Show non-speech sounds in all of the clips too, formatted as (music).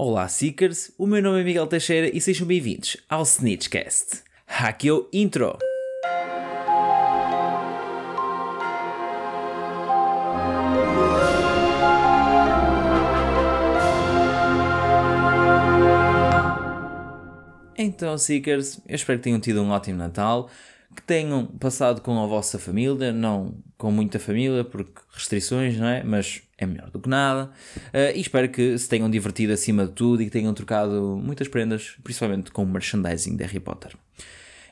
Olá, Seekers! O meu nome é Miguel Teixeira e sejam bem-vindos ao Snitchcast. Hakio Intro! Então, Seekers, eu espero que tenham tido um ótimo Natal, que tenham passado com a vossa família, não com muita família, porque restrições, não é? Mas é melhor do que nada. Uh, e espero que se tenham divertido acima de tudo e que tenham trocado muitas prendas, principalmente com o merchandising de Harry Potter.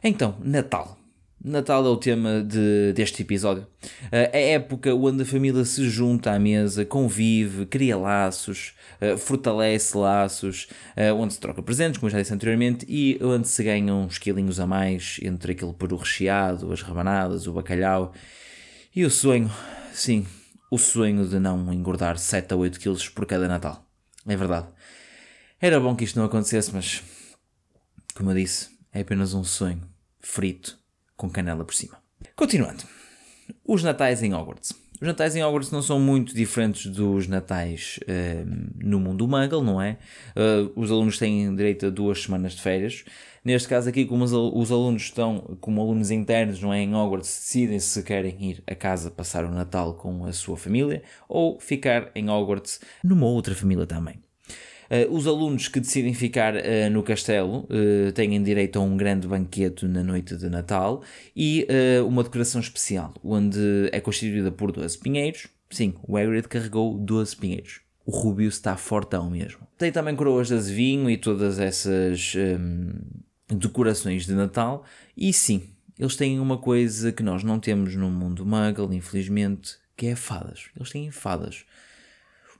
Então, Natal. Natal é o tema de, deste episódio. É a época onde a família se junta à mesa, convive, cria laços, uh, fortalece laços, uh, onde se troca presentes, como já disse anteriormente, e onde se ganham uns quilinhos a mais entre aquele peru recheado, as rabanadas, o bacalhau e o sonho, sim, o sonho de não engordar 7 a 8 quilos por cada Natal. É verdade. Era bom que isto não acontecesse, mas, como eu disse, é apenas um sonho frito com canela por cima. Continuando. Os natais em Hogwarts. Os natais em Hogwarts não são muito diferentes dos natais uh, no mundo muggle, não é? Uh, os alunos têm direito a duas semanas de férias. Neste caso aqui, como os, os alunos estão como alunos internos, não é? Em Hogwarts, decidem se querem ir a casa passar o Natal com a sua família ou ficar em Hogwarts numa outra família também. Uh, os alunos que decidem ficar uh, no castelo uh, têm direito a um grande banquete na noite de Natal e uma decoração especial, onde é constituída por 12 pinheiros. Sim, o Hagrid carregou 12 pinheiros. O Rubio está fortão mesmo. Tem também coroas de azevinho e todas essas um, decorações de Natal. E sim, eles têm uma coisa que nós não temos no mundo muggle, infelizmente, que é fadas. Eles têm fadas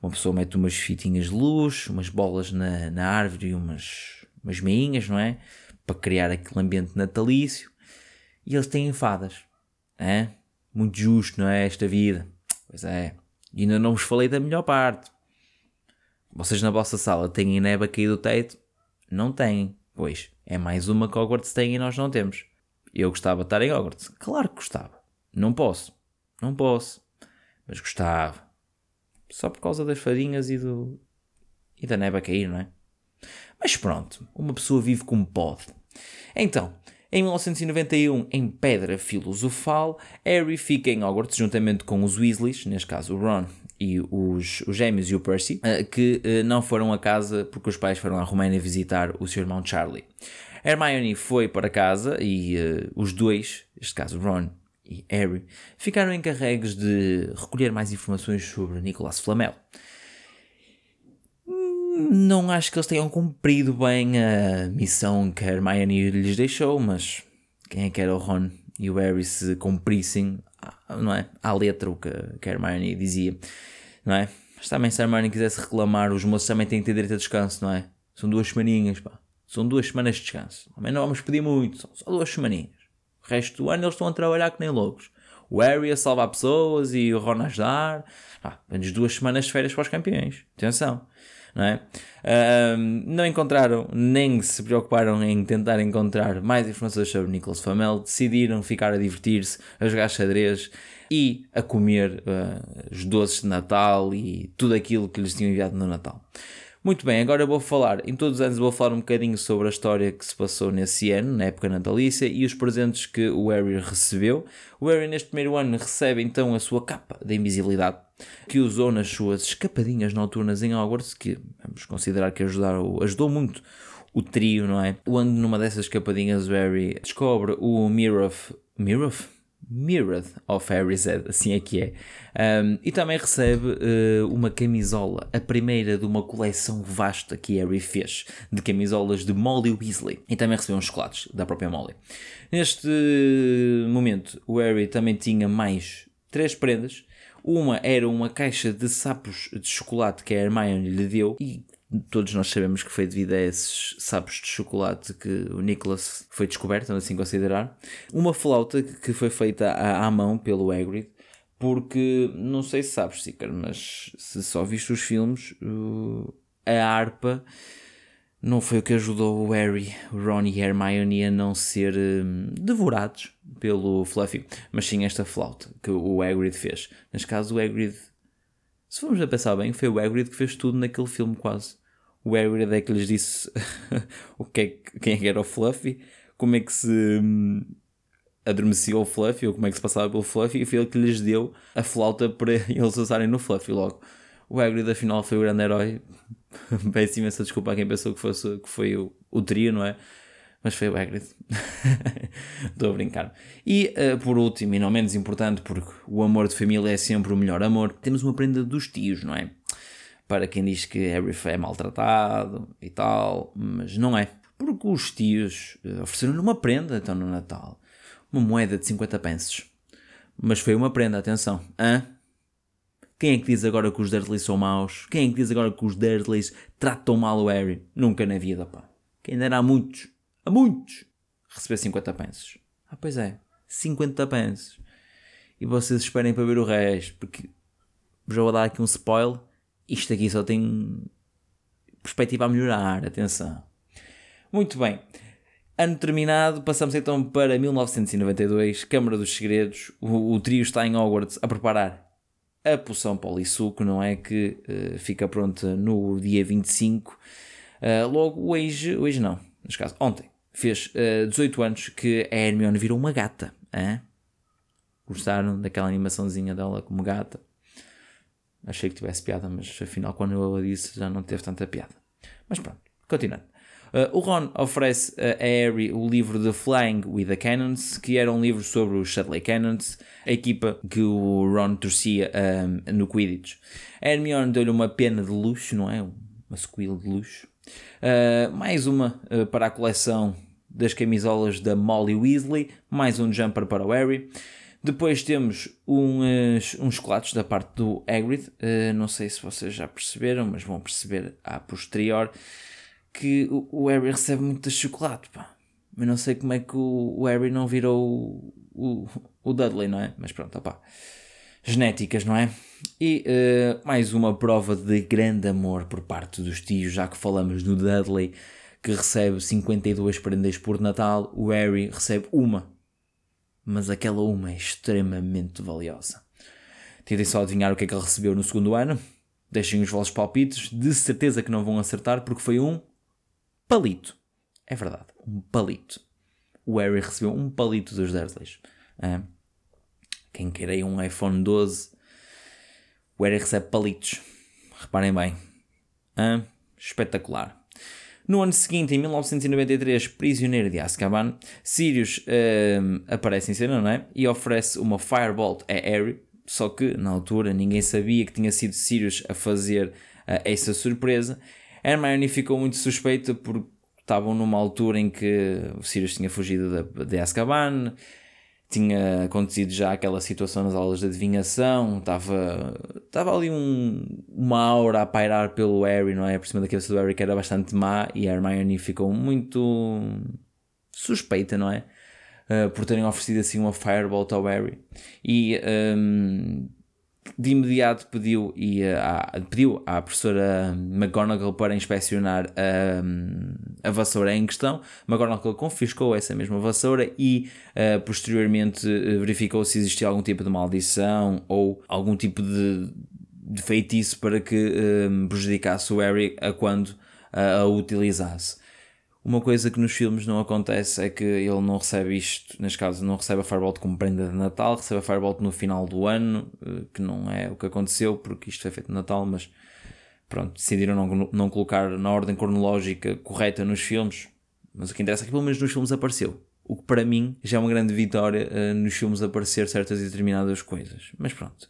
uma pessoa mete umas fitinhas de luz, umas bolas na, na árvore e umas, umas meinhas, não é? Para criar aquele ambiente natalício. E eles têm fadas. É? Muito justo, não é? Esta vida. Pois é. E ainda não vos falei da melhor parte. Vocês na vossa sala têm neve a cair do teto? Não têm. Pois, é mais uma que Hogwarts tem e nós não temos. Eu gostava de estar em Hogwarts. Claro que gostava. Não posso. Não posso. Mas gostava. Só por causa das fadinhas e do. e da neve a cair, não é? Mas pronto, uma pessoa vive como pode. Então, em 1991, em Pedra Filosofal, Harry fica em Hogwarts juntamente com os Weasleys, neste caso o Ron e os, os gêmeos e o Percy, eh, que eh, não foram a casa porque os pais foram à Roménia visitar o seu irmão Charlie. Hermione foi para casa e uh, os dois, neste caso Ron e Harry ficaram encarregues de recolher mais informações sobre Nicolas Flamel. Não acho que eles tenham cumprido bem a missão que Hermione lhes deixou, mas quem é que era o Ron e o Harry se cumprissem, não é? À letra o que a Hermione dizia, não é? Mas também se a Hermione quisesse reclamar, os moços também têm que ter direito a descanso, não é? São duas semaninhas, pá. São duas semanas de descanso. Também não vamos pedir muito, são só duas semaninhas. O resto do ano eles estão a trabalhar que nem loucos. O Harry a salvar pessoas e o Ron a ajudar. Ah, menos duas semanas de férias para os campeões. Atenção. Não, é? Um, não encontraram, nem se preocuparam em tentar encontrar mais informações sobre Nicholas Flamel. Decidiram ficar a divertir-se, a jogar xadrez e a comer uh, os doces de Natal e tudo aquilo que lhes tinham enviado no Natal. Muito bem, agora eu vou falar, em todos os anos vou falar um bocadinho sobre a história que se passou nesse ano, na época natalícia, e os presentes que o Harry recebeu. O Harry neste primeiro ano recebe então a sua capa de invisibilidade, que usou nas suas escapadinhas noturnas em Hogwarts, que vamos considerar que ajudou muito o trio, não é? Onde numa dessas escapadinhas o Harry descobre o Mirror of... Mirrored of Erised, assim é que é. Um, e também recebe uh, uma camisola, a primeira de uma coleção vasta que Harry fez, de camisolas de Molly Weasley. E também recebeu uns chocolates da própria Molly. Neste momento, o Harry também tinha mais três prendas. Uma era uma caixa de sapos de chocolate que a Hermione lhe deu e todos nós sabemos que foi devido a esses sapos de chocolate que o Nicholas foi descoberto, assim considerar. Uma flauta que foi feita à, mão pelo Hagrid, porque não sei se sabes, Sicar, mas se só viste os filmes, a harpa não foi o que ajudou o Harry, o Ron e Hermione a não ser um, devorados pelo Fluffy, mas sim esta flauta que o Hagrid fez. Neste caso, o Hagrid se formos a pensar bem, foi o Hagrid que fez tudo naquele filme quase. o Hagrid é que lhes disse (laughs) o que é, quem é que era o Fluffy, como é que se hum, adormecia o Fluffy, ou como é que se passava pelo Fluffy, e foi ele que lhes deu a flauta para (laughs) eles usarem no Fluffy logo. O Hagrid afinal foi o grande herói. (laughs) Peço imensa desculpa a quem pensou que, fosse, que foi o, o trio, não é? Mas foi o Hagrid. (laughs) Estou a brincar. E uh, por último, e não menos importante, porque o amor de família é sempre o melhor amor, temos uma prenda dos tios, não é? para quem diz que Harry é maltratado e tal, mas não é. Porque os tios eh, ofereceram-lhe uma prenda então no Natal. Uma moeda de 50 pences. Mas foi uma prenda, atenção. Hã? Quem é que diz agora que os Dursleys são maus? Quem é que diz agora que os Dursleys tratam mal o Harry? Nunca na vida, pá. Quem dera a muitos, a muitos, receber 50 pences. Ah, pois é, 50 pences. E vocês esperem para ver o resto, porque já vou dar aqui um spoiler isto aqui só tem perspectiva a melhorar, atenção. Muito bem. Ano terminado, passamos então para 1992, Câmara dos Segredos. O, o trio está em Hogwarts a preparar a poção polissuco, não é? Que uh, fica pronta no dia 25. Uh, eh, logo hoje, hoje não, neste caso, ontem, fez uh, eh, 18 anos que a Hermione virou uma gata. Hein? Gostaram daquela animaçãozinha dela como gata? Achei que tivesse piada, mas afinal, quando eu a disse, já não teve tanta piada. Mas pronto, continuando. Uh, o Ron oferece a Harry o livro The Flying with the Cannons, que era um livro sobre os Shuttley Cannons, a equipa que o Ron torcia um, no Quidditch. A Hermione deu-lhe uma pena de luxo, não é? Uma squill de luxo. Uh, mais uma uh, para a coleção das camisolas da Molly Weasley, mais um jumper para o Harry. Depois temos uns, uns chocolates da parte do Hagrid. Uh, não sei se vocês já perceberam, mas vão perceber a posterior que o, o Harry recebe muito chocolate, pá. Mas não sei como é que o, o Harry não virou o, o, Dudley, não é? Mas pronto, opá. Genéticas, não é? E uh, mais uma prova de grande amor por parte dos tios, já que falamos do Dudley, que recebe 52 prendas por Natal, o Harry recebe uma mas aquela uma é extremamente valiosa. Tentem só adivinhar o que é que ele recebeu no segundo ano. Deixem os vossos palpites, de certeza que não vão acertar, porque foi um palito. É verdade, um palito. O Harry recebeu um palito dos Dursleys. É. Quem queira um iPhone 12, o Harry recebe palitos. Reparem bem. É. Espetacular. No ano seguinte, em 1993, prisioneiro de Azkaban, Sirius uh, aparece em cena, não é? E oferece uma Firebolt a Harry, só que na altura ninguém sabia que tinha sido Sirius a fazer uh, essa surpresa. Hermione ficou muito suspeita porque estavam numa altura em que o Sirius tinha fugido de, de Azkaban, tinha acontecido já aquela situação nas aulas de adivinhação, estava, estava ali um, uma aura a pairar pelo Harry, não é? Por cima da cabeça do Harry que era bastante má e a Hermione ficou muito suspeita, não é? Uh, por terem oferecido assim uma Firebolt ao Harry. E um, de imediato pediu, e, uh, pediu à professora McGonagall para inspecionar a, a vassoura em questão. McGonagall confiscou essa mesma vassoura e uh, posteriormente uh, verificou se existia algum tipo de maldição ou algum tipo de, de feitiço para que prejudicasse o Harry a quando a utilizasse. Uma coisa que nos filmes não acontece é que ele não recebe isto, neste caso, não recebe a Firebolt como prenda de Natal, recebe a Firebolt no final do ano, eh, que não é o que aconteceu, porque isto foi feito no Natal, mas pronto, decidiram não, não colocar na ordem cronológica correta nos filmes. Mas o que interessa é que pelo menos nos filmes apareceu. O que para mim já é uma grande vitória uh, nos filmes aparecer certas e determinadas coisas. Mas pronto.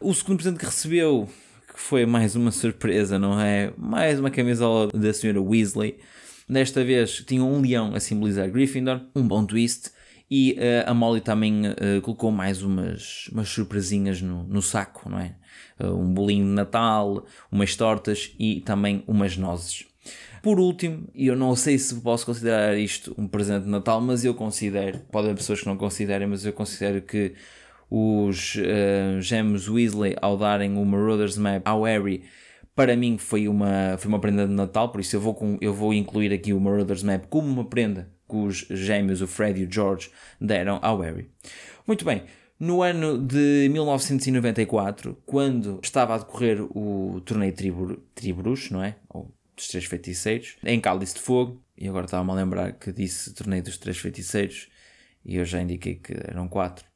O segundo presente que recebeu, que foi mais uma surpresa, não é? Mais uma camisola da senhora Weasley Desta vez tinha um leão a simbolizar Gryffindor, um bom twist. E uh, a Molly também uh, colocou mais umas, umas surpresinhas no, no saco, não é? Uh, um bolinho de Natal, umas tortas e também umas nozes. Por último, e eu não sei se posso considerar isto um presente de Natal, mas eu considero, pode haver pessoas que não considerem, mas eu considero que os uh, gêmeos Weasley, ao darem o Marauders Map ao Harry, para mim foi uma, foi uma prenda de Natal, por isso eu vou, com, eu vou incluir aqui o Marauders Map como uma prenda que os gêmeos, o Fred e o George, deram ao Harry. Muito bem, no ano de 1994, quando estava a decorrer o torneio Tribruxo, não é? Ou dos Três Feiticeiros, em Cálice de Fogo, e agora estava-me a lembrar que disse torneio dos Três Feiticeiros, e eu já indiquei que eram quatro.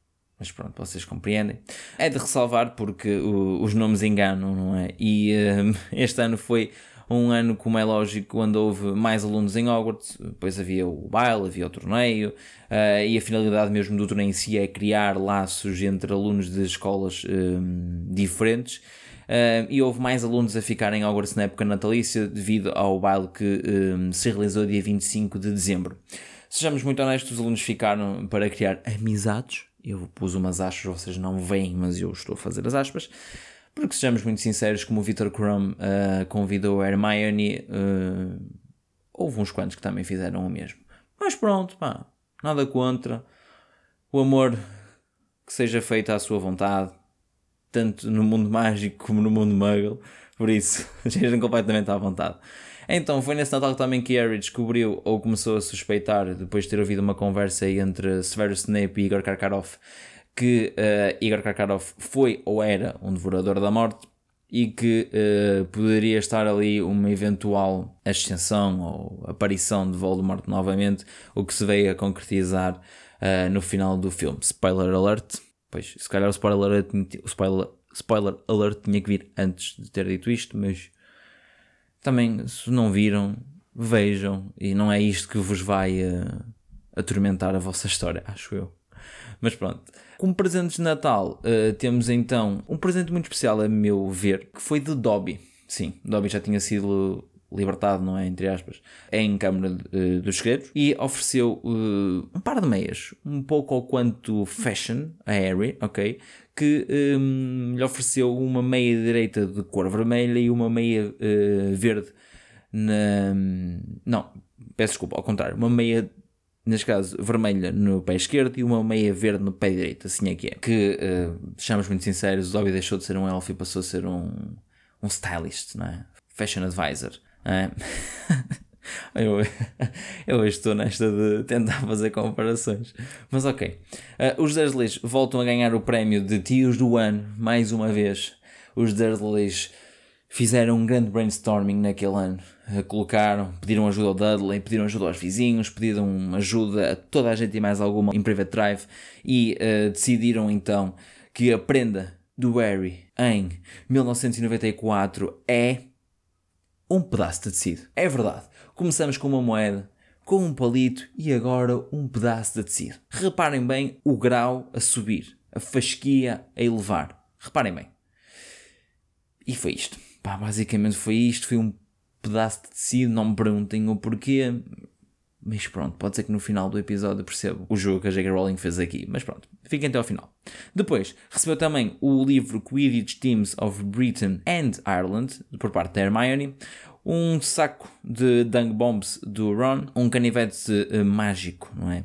Mas pronto, vocês compreendem. É de ressalvar porque o, os nomes enganam, não é? E uh, (laughs) este ano foi um ano, como é lógico, quando houve mais alunos em Hogwarts, depois havia o baile, havia o torneio, uh, e a finalidade mesmo do torneio em si é criar laços entre alunos de escolas uh, diferentes. Uh, e houve mais alunos a ficarem em Hogwarts na época natalícia devido ao baile que se realizou dia 25 de dezembro. Sejamos muito honestos, os alunos ficaram para criar amizades. Eu pus umas aspas, vocês não veem, mas eu estou a fazer as aspas. Porque sejamos muito sinceros, como o Victor Crumb uh, convidou a Hermione, uh, houve uns quantos que também fizeram o mesmo. Mas pronto, pá, nada contra. O amor que seja feito à sua vontade, tanto no mundo mágico como no mundo muggle, por isso, (laughs) estejam completamente à vontade. Então, foi nesse Natal também que Harry descobriu ou começou a suspeitar, depois de ter ouvido uma conversa entre Severus Snape e Igor Karkaroff, que uh, Igor Karkaroff foi ou era um devorador da morte e que uh, poderia estar ali uma eventual ascensão ou aparição de Voldemort novamente, o que se veio a concretizar uh, no final do filme. Spoiler alert. Pois, se calhar o spoiler alert, o spoiler, spoiler alert tinha que vir antes de ter dito isto, mas também, se não viram, vejam. E não é isto que vos vai uh, atormentar a vossa história, (laughs) acho eu. Mas pronto. Como presente de Natal, uh, temos então um presente muito especial, a meu ver, que foi de Dobby. Sim, Dobby já tinha sido libertado, não é? Entre aspas, em Câmara uh, dos Segredos e ofereceu uh, um par de meias, um pouco ao quanto fashion a Harry, ok? Que um, lhe ofereceu uma meia direita de cor vermelha e uma meia uh, verde na. Não, peço desculpa, ao contrário, uma meia neste caso, vermelha no pé esquerdo e uma meia verde no pé direito, assim é que é. Que, uh, sejamos muito sinceros, o Dobby deixou de ser um elfo e passou a ser um, um stylist, não é? Fashion advisor. É? (laughs) eu, eu hoje estou nesta de tentar fazer comparações. Mas ok. Uh, os Dursleys voltam a ganhar o prémio de tios do ano, mais uma vez. Os Dursleys fizeram um grande brainstorming naquele ano. Colocaram, pediram ajuda ao Dudley, pediram ajuda aos vizinhos, pediram ajuda a toda a gente e mais alguma em Private Drive e uh, decidiram então que a prenda do Harry em 1994 é um pedaço de tecido. É verdade. Começamos com uma moeda, com um palito e agora um pedaço de tecido. Reparem bem o grau a subir, a fasquia a elevar. Reparem bem. E foi isto. Pá, basicamente foi isto, foi um pedaço de tecido, não me perguntem o porquê, mas pronto, pode ser que no final do episódio percebo o jogo que a J.K. Rowling fez aqui, mas pronto, fiquem até ao final. Depois, recebeu também o livro Quidditch Teams of Britain and Ireland, por parte da Hermione, um saco de Dung Bombs do Ron, um canivete uh, mágico, não é?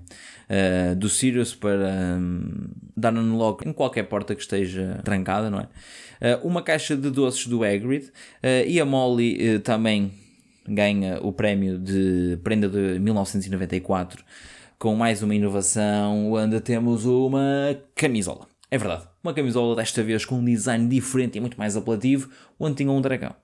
Uh, do Sirius para um, dar no logo em qualquer porta que esteja trancada, não é? Uh, uma caixa de doces do Hagrid e a Molly também ganha o prémio de prenda de 1994 com mais uma inovação onde temos uma camisola. É verdade, uma camisola desta vez com um design diferente e muito mais apelativo, onde tinha um dragão.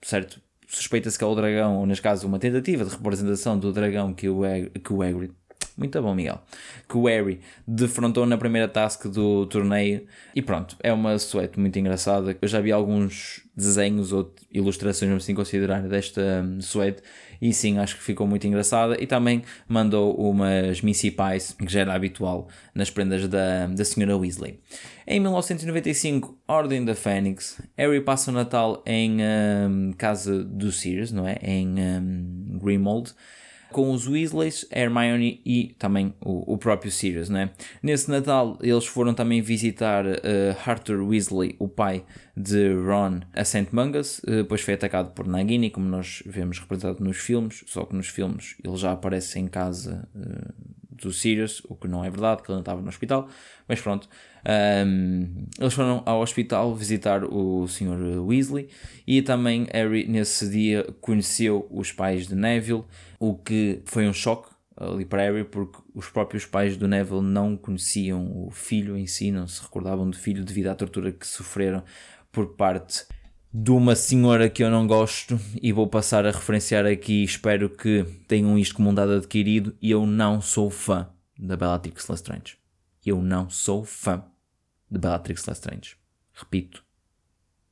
Certo? suspeita-se que é o dragão, ou neste caso uma tentativa de representação do dragão que o, que o Hagrid muito bom, Miguel. Que o Harry defrontou na primeira task do torneio. E pronto, é uma suéte muito engraçada. Eu já vi alguns desenhos ou ilustrações, assim considerar, desta um, suéte. E sim, acho que ficou muito engraçada. E também mandou umas Missy Pies, que já era habitual nas prendas da, da Sra. Weasley. Em 1995, Ordem da Fênix. Harry passa o Natal em um, casa do Sirius, não é? Em um, Grimmauld com os Weasleys, Hermione e também o, o próprio Sirius, né? Nesse Natal eles foram também visitar uh, Arthur Weasley, o pai de Ron, a St. Mungus, uh, depois foi atacado por Nagini, como nós vemos representado nos filmes, só que nos filmes ele já aparece em casa uh, do Sirius, o que não é verdade, que ele não estava no hospital, mas pronto. Um, eles foram ao hospital visitar o Sr. Weasley e também Harry nesse dia conheceu os pais de Neville, o que foi um choque ali para Harry porque os próprios pais do Neville não conheciam o filho em si, não se recordavam do filho devido à tortura que sofreram por parte de uma senhora que eu não gosto e vou passar a referenciar aqui. Espero que tenham isto como um dado adquirido. Eu não sou fã da Bellatrix Lestrange. Eu não sou fã de Bellatrix Lestrange. Repito,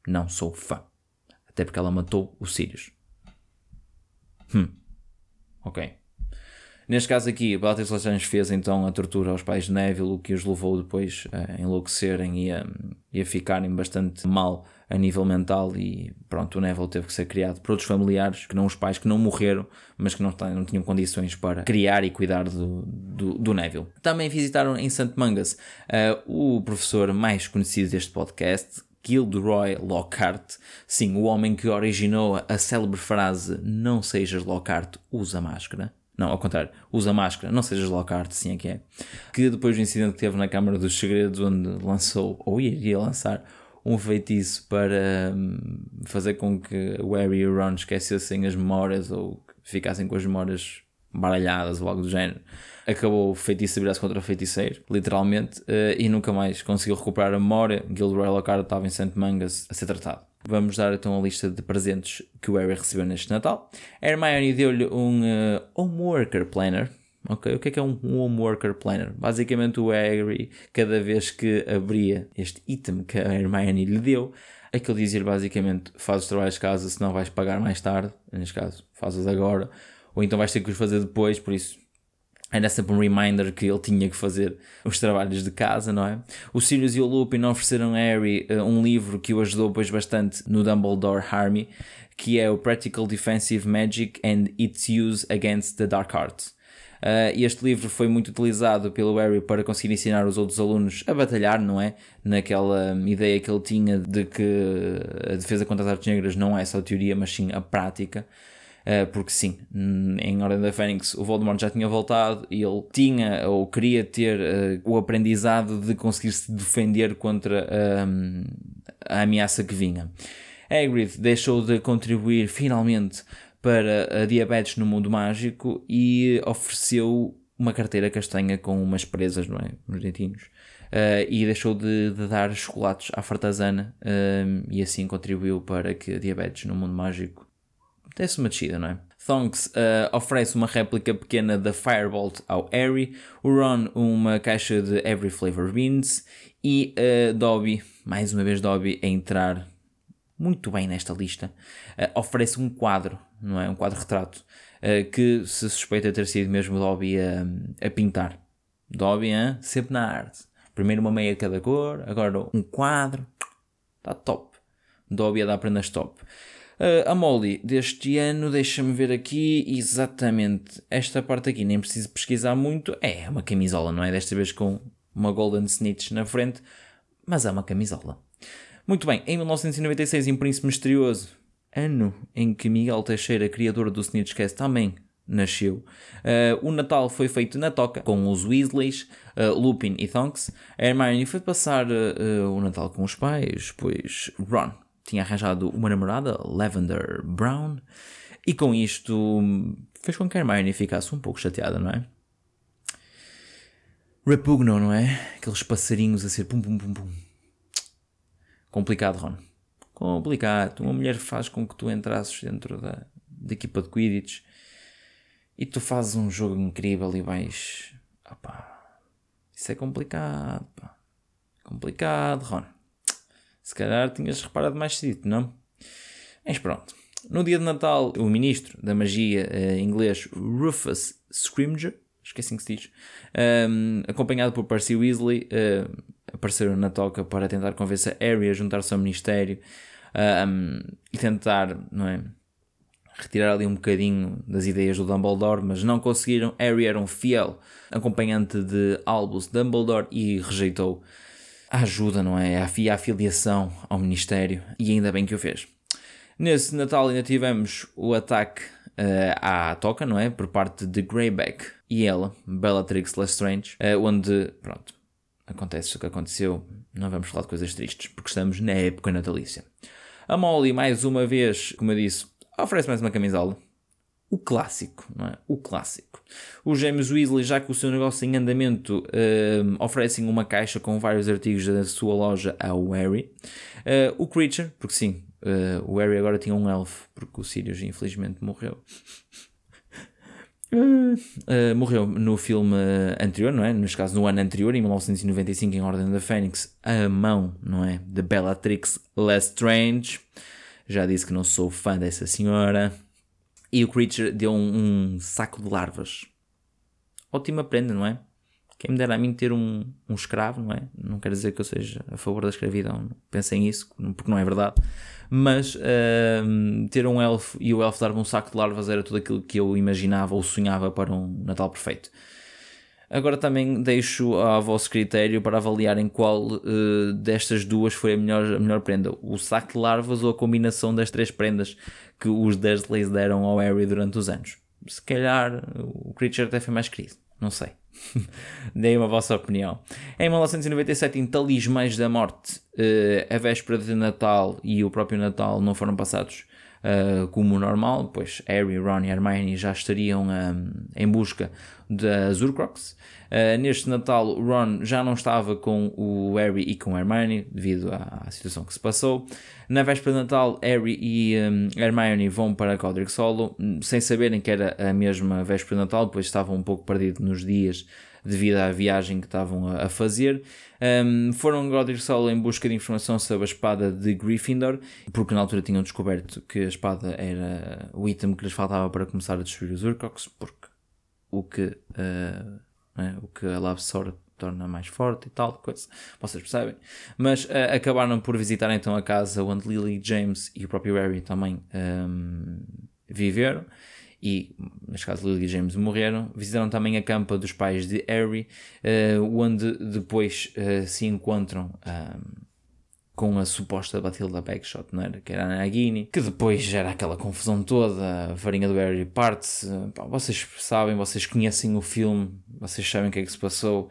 não sou fã. Até porque ela matou o Sirius. Hum. Ok. Neste caso aqui, Bellatrix Lestrange fez então a tortura aos pais de Neville, o que os levou depois a enlouquecerem e a, e a ficarem bastante mal a nível mental e pronto, o Neville teve que ser criado por outros familiares, que não os pais que não morreram, mas que não, não tinham condições para criar e cuidar do, do, do Neville. Também visitaram em St. Mangas uh, o professor mais conhecido deste podcast, Gilderoy Lockhart, sim, o homem que originou a célebre frase Não sejas Lockhart, usa máscara. Não, ao contrário, usa máscara, não sejas Lockhart, sim é que é. Que depois do incidente que teve na Câmara dos Segredos, onde lançou, ou iria lançar, um feitiço para hum, fazer com que o Harry e o Ron esquecessem as memórias ou ficassem com as memórias baralhadas ou algo do género. Acabou o feitiço a virar-se contra o feiticeiro, literalmente, uh, e nunca mais conseguiu recuperar a memória. Gilderoy Lockhart estava em St. Mangas a ser tratado. Vamos dar então a lista de presentes que o Harry recebeu neste Natal. Hermione deu-lhe um uh, Homeworker Planner. Ok, o que é que é um Homeworker Planner? Basicamente o Harry, cada vez que abria este item que a Hermione lhe deu, aquilo dizia basicamente faz os trabalhos de casa, senão vais pagar mais tarde, neste caso fazes agora, ou então vais ter que os fazer depois, por isso era sempre um reminder que ele tinha que fazer os trabalhos de casa, não é? O Sirius e o Lupin ofereceram a Harry uh, um livro que o ajudou depois bastante no Dumbledore Army, que é o Practical Defensive Magic and Its Use Against the Dark Arts. Uh, este livro foi muito utilizado pelo Harry para conseguir ensinar os outros alunos a batalhar, não é? Naquela ideia que ele tinha de que a defesa contra as artes negras não é só teoria, mas sim a prática. Eh, porque sim, em Ordem da Fênix o Voldemort já tinha voltado e ele tinha ou queria ter uh, o aprendizado de conseguir se defender contra um, a ameaça que vinha. Hagrid deixou de contribuir finalmente para a diabetes no mundo mágico e ofereceu uma carteira castanha com umas presas, não é? Nos dentinhos. Uh, e deixou de, de, dar chocolates à fartazana e assim contribuiu para que a diabetes no mundo mágico desse uma descida, não é? Thonks uh, oferece uma réplica pequena da Firebolt ao Harry, o Ron uma caixa de Every Flavor Beans e uh, Dobby, mais uma vez Dobby a entrar muito bem nesta lista, uh, oferece um quadro, não é? Um quadro-retrato, que se suspeita ter sido mesmo Dobby a, a pintar. Dobby, hein? sempre na arte. Primeiro uma meia de cada cor, agora um quadro, está top. Dobby a dar prendas top. Uh, a Molly deste ano, deixa-me ver aqui exatamente esta parte aqui, nem preciso pesquisar muito. É uma camisola, não é? Desta vez com uma Golden Snitch na frente, mas é uma camisola. Muito bem, em 1996, em Príncipe Misterioso, ano em que Miguel Teixeira, criador do Snitchcast, também nasceu. Uh, o Natal foi feito na toca com os Weasleys, uh, Lupin e Tonks. A Hermione foi passar uh, o Natal com os pais, pois Ron tinha arranjado uma namorada, Lavender Brown, e com isto fez com que a Hermione ficasse um pouco chateada, não é? Repugnam, não é? Aqueles passarinhos a ser pum pum pum pum. Complicado, Ron. Complicado. Uma mulher faz com que tu entrasses dentro da, da equipa de Quidditch e tu fazes um jogo incrível e vais. Opá, isso é complicado, pá. Complicado, Ron. Se calhar tinhas reparado mais cedo, não? Mas pronto. No dia de Natal, o ministro da magia uh, inglês Rufus Scrimger, esqueci que se diz, ehm, acompanhado por Percy Weasley, uh, apareceram na toca para tentar convencer Harry a juntar-se ao ministério ehm, e tentar, não é? Retirar ali um bocadinho das ideias do Dumbledore, mas não conseguiram. Harry era um fiel acompanhante de Albus Dumbledore e rejeitou a ajuda, não é? A afiliação ao Ministério e ainda bem que o fez. Nesse Natal ainda tivemos o ataque uh, à Toca, não é? Por parte de Greyback e ela, Bellatrix Lestrange, uh, onde, pronto, acontece o que aconteceu. Não vamos falar de coisas tristes, porque estamos na época natalícia. A Molly, mais uma vez, como eu disse, oferece mais uma camisola o clássico, não é? O clássico. Os James Weasley, já que o seu negócio em andamento, uh, oferecem uma caixa com vários artigos da sua loja ao Harry. Uh, o Creature, porque sim, Uh, o Harry agora tinha um elfo, porque o Sirius infelizmente morreu. Uh, (laughs) morreu no filme anterior, não é? Neste caso, no ano anterior, em 1995, em Ordem da Fênix, a mão, não é? De Bellatrix Lestrange. Já disse que não sou fã dessa senhora. E o Creature deu um, um saco de larvas. Ótima prenda, não é? Quem me dera a mim ter um, um escravo, não é? Não quer dizer que eu seja a favor da escravidão, pensem nisso, porque não é verdade. Mas uh, ter um elfo e o elfo dar-me um saco de larvas era tudo aquilo que eu imaginava ou sonhava para um Natal perfeito. Agora também deixo a vosso critério para avaliarem qual uh, destas duas foi a melhor, a melhor prenda: o saco de larvas ou a combinação das três prendas que os Dursleys deram ao Harry durante os anos. Se calhar o Creature até foi mais querido, não sei. (laughs) Deem uma vossa opinião. Em 1997, em Talismãs da Morte, uh, a véspera de Natal e o próprio Natal não foram passados uh, como normal, pois Harry, Ron e Hermione já estariam um, em busca das Urcrox. Uh, neste Natal, Ron já não estava com o Harry e com Hermione, devido à, à situação que se passou. Na véspera de Natal, Harry e um, Hermione vão para Godric Solo, sem saberem que era a mesma véspera de Natal, pois estavam um pouco perdidos nos dias devido à viagem que estavam a, fazer. Um, foram Godric em busca de informação sobre a espada de Gryffindor, porque na altura tinham descoberto que a espada era o item que lhes faltava para começar a destruir os Urcox, porque o que, uh, o que a Sword torna mais forte e tal, coisa, vocês percebem. Mas uh, acabaram por visitar então a casa onde Lily James e o próprio Harry também um, viveram. E, neste caso, Lily e James morreram. Visitaram também a campa dos pais de Harry, uh, onde depois uh, se encontram com a suposta Batilda Bagshot, não era? Que era a Nagini, que depois gera aquela confusão toda, a varinha do Harry parte-se. Vocês sabem, vocês conhecem o filme, vocês sabem o que é que se passou.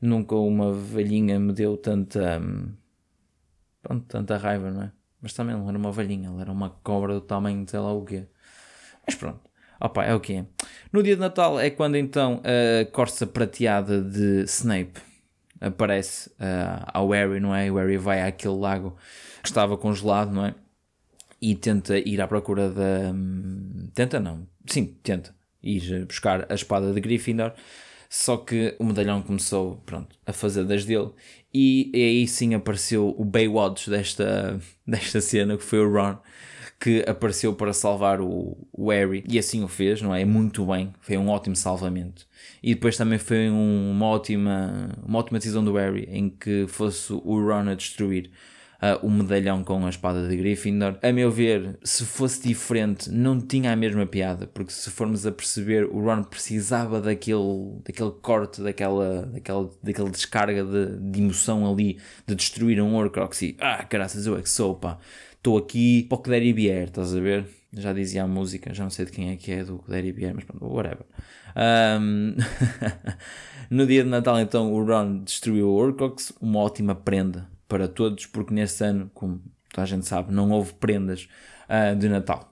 Nunca uma velhinha me deu tanta. Pronto, tanta raiva, não é? Mas também não era uma velhinha, ela era uma cobra do tamanho de sei lá o quê. Mas pronto, opa, é o que é. No dia de Natal é quando então a corça prateada de Snape aparece uh, ao Harry, não é? O Harry vai àquele lago que estava congelado, não é? E tenta ir à procura da. Hum, tenta não, sim, tenta ir buscar a espada de Gryffindor. Só que o medalhão começou pronto, a fazer das dele, e, e aí sim apareceu o Baywatch desta, (laughs) desta cena, que foi o Ron, que apareceu para salvar o, o Harry e assim o fez, não é? Muito bem, foi um ótimo salvamento. E depois também foi um, uma, ótima, uma ótima decisão do Harry em que fosse o Ron a destruir uh, o medalhão com a espada de Gryffindor. A meu ver, se fosse diferente, não tinha a mesma piada, porque se formos a perceber, o Ron precisava daquele, daquele corte, daquela, daquela, daquela descarga de, de emoção ali, de destruir um Horcrux e ah, graças eu é que sou, pá estou aqui para o Cléry Bier, estás a ver? Já dizia a música, já não sei de quem é que é do Cléry Bier, mas pronto, whatever. Um... (laughs) no dia de Natal, então, o Ron destruiu o Orcox, uma ótima prenda para todos, porque nesse ano, como toda a gente sabe, não houve prendas uh, de Natal.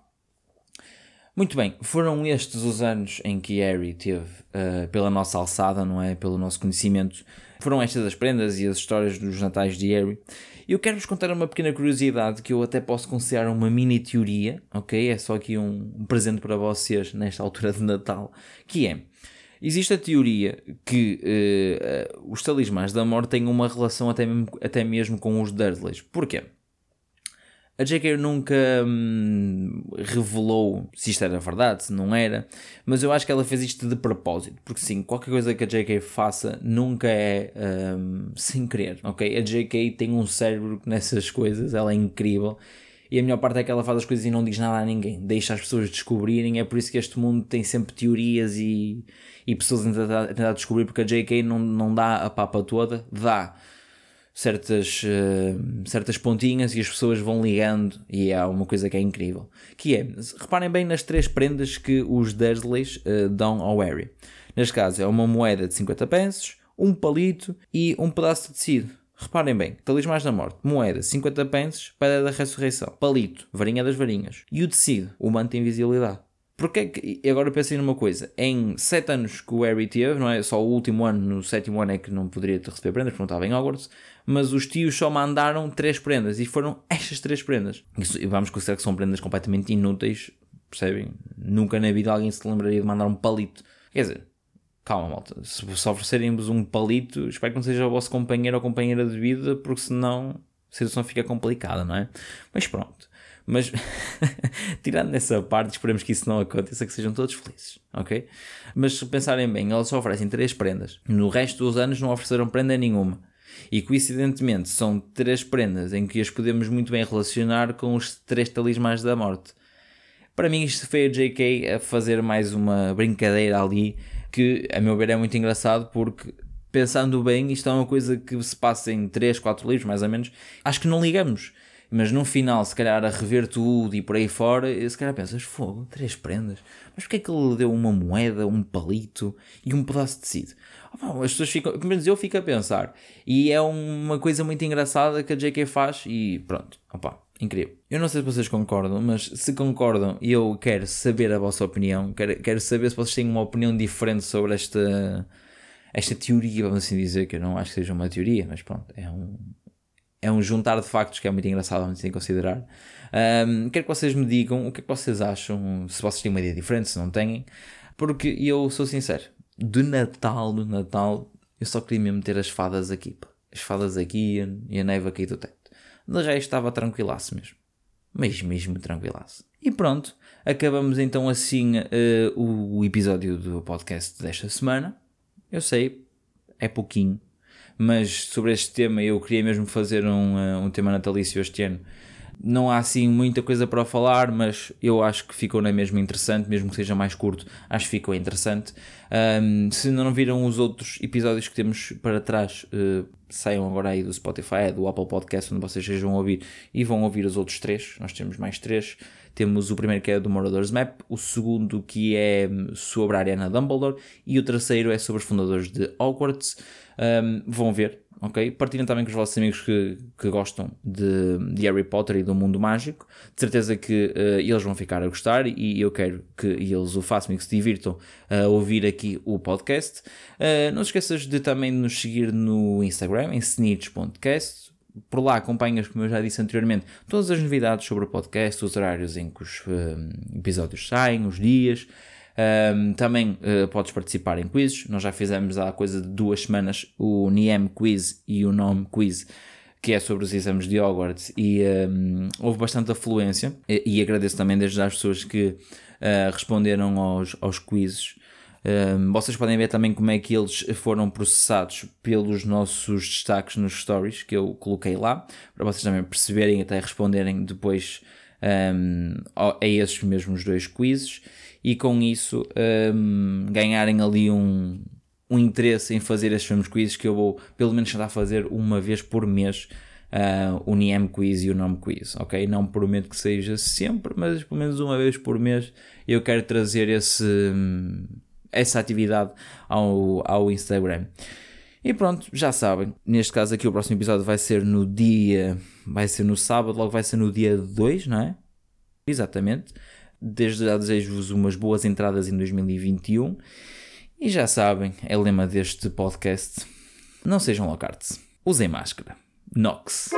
Muito bem, foram estes os anos em que Harry teve, uh, pela nossa alçada, não é? Pelo nosso conhecimento, foram estas as prendas e as histórias dos natais de Harry. Eu quero-vos contar uma pequena curiosidade que eu até posso considerar uma mini teoria, ok? É só aqui um, um presente para vocês nesta altura de Natal, que é... Existe a teoria que uh, os talismãs da morte têm uma relação até mesmo, até mesmo com os Dursleys. Porquê? A J.K. nunca hum, revelou se isto era verdade, se não era, mas eu acho que ela fez isto de propósito, porque sim, qualquer coisa que a J.K. faça nunca é hum, sem querer, ok? A J.K. tem um cérebro nessas coisas, ela é incrível, e a melhor parte é que ela faz as coisas e não diz nada a ninguém, deixa as pessoas descobrirem, é por isso que este mundo tem sempre teorias e, e pessoas a tentar, a tentar descobrir, porque a J.K. não, não dá a papa toda, dá certas, uh, certas pontinhas e as pessoas vão ligando e há uma coisa que é incrível. Que é, reparem bem nas três prendas que os Dursleys uh, dão ao Harry. Neste caso é uma moeda de 50 pensos, um palito e um pedaço de tecido. Reparem bem, talismãs da morte, moeda, 50 pensos, pedra da ressurreição, palito, varinha das varinhas e o tecido, o manto de invisibilidade. Porque é que, e agora pensei numa coisa, em 7 anos que o Harry teve, não é? Só o último ano, no sétimo ano é que não poderia receber prendas, porque não estava em Hogwarts, mas os tios só mandaram 3 prendas e foram estas 3 prendas. E vamos considerar que são prendas completamente inúteis, percebem? Nunca na vida alguém se lembraria de mandar um palito. Quer dizer, calma malta, se, se oferecerem-vos um palito, espero que não seja o vosso companheiro ou companheira de vida, porque senão a situação fica complicada, não é? Mas pronto. Mas, (laughs) tirando nessa parte, esperemos que isso não aconteça, que sejam todos felizes, ok? Mas se pensarem bem, eles só oferecem três prendas. No resto dos anos não ofereceram prenda nenhuma. E coincidentemente são três prendas em que as podemos muito bem relacionar com os três talismãs da morte. Para mim, isto foi a JK a fazer mais uma brincadeira ali, que a meu ver é muito engraçado porque pensando bem, isto é uma coisa que se passa em 3, 4 livros, mais ou menos. Acho que não ligamos mas no final, se calhar a rever tudo e por aí fora, se calhar pensas, fogo, três prendas, mas porquê é que ele deu uma moeda, um palito e um pedaço de tecido? Oh, as pessoas ficam, pelo menos eu fico a pensar, e é uma coisa muito engraçada que a JK faz e pronto, opa, incrível. Eu não sei se vocês concordam, mas se concordam, eu quero saber a vossa opinião, quero, quero saber se vocês têm uma opinião diferente sobre esta, esta teoria, vamos assim dizer, que eu não acho que seja uma teoria, mas pronto, é um, é um juntar de factos que é muito engraçado, vamos assim considerar. Um, quero que vocês me digam o que é que vocês acham, se vocês têm uma ideia diferente, se não têm, porque eu sou sincero, de Natal, do Natal, eu só queria mesmo ter as fadas aqui, as fadas aqui e a neve aqui do teto. Mas já estava tranquilaço mesmo, mas mesmo tranquilaço. E pronto, acabamos então assim uh, o episódio do podcast desta semana. Eu sei, é pouquinho, mas sobre este tema eu queria mesmo fazer um, uh, um tema natalício este ano. Não há assim muita coisa para falar, mas eu acho que ficou na mesma interessante, mesmo que seja mais curto, acho que ficou interessante. Um, se não viram os outros episódios que temos para trás, uh, saiam agora aí do Spotify, do Apple Podcast, onde vocês vão ouvir e vão ouvir os outros três. Nós temos mais três. Temos o primeiro que é do Moradores Map, o segundo que é sobre a Ariana Dumbledore e o terceiro é sobre os fundadores de Hogwarts. Um, vão ver, ok? Partilhem também com os vossos amigos que, que gostam de, de Harry Potter e do mundo mágico. De certeza que uh, eles vão ficar a gostar e eu quero que eles o façam e que se divirtam a ouvir aqui o podcast. Uh, não esqueças de também nos seguir no Instagram, em snitch.cast. Por lá acompanhas, como eu já disse anteriormente, todas as novidades sobre o podcast, os horários em que os uh, episódios saem, os dias. Um, também uh, podes participar em quizzes. Nós já fizemos há coisa de duas semanas o NIEM Quiz e o NOM Quiz, que é sobre os exames de Hogwarts, e um, houve bastante afluência. E, e, agradeço também desde as pessoas que uh, responderam aos, aos quizzes. Vocês podem ver também como é que eles foram processados pelos nossos destaques nos stories que eu coloquei lá, para vocês também perceberem e até responderem depois um, a esses mesmos dois quizzes e com isso um, ganharem ali um, um interesse em fazer estes mesmos quizzes que eu vou pelo menos tentar fazer uma vez por mês uh, o NIEM Quiz e o NOM Quiz, ok? Não prometo que seja sempre, mas pelo menos uma vez por mês eu quero trazer esse, essa atividade ao, ao Instagram. E pronto, já sabem. Neste caso aqui o próximo episódio vai ser no dia. Vai ser no sábado, logo vai ser no dia 2, não é? Exatamente. Desde já desejo-vos umas boas entradas em 2021. E já sabem, é o lema deste podcast. Não sejam locartes. Usem máscara. Nox.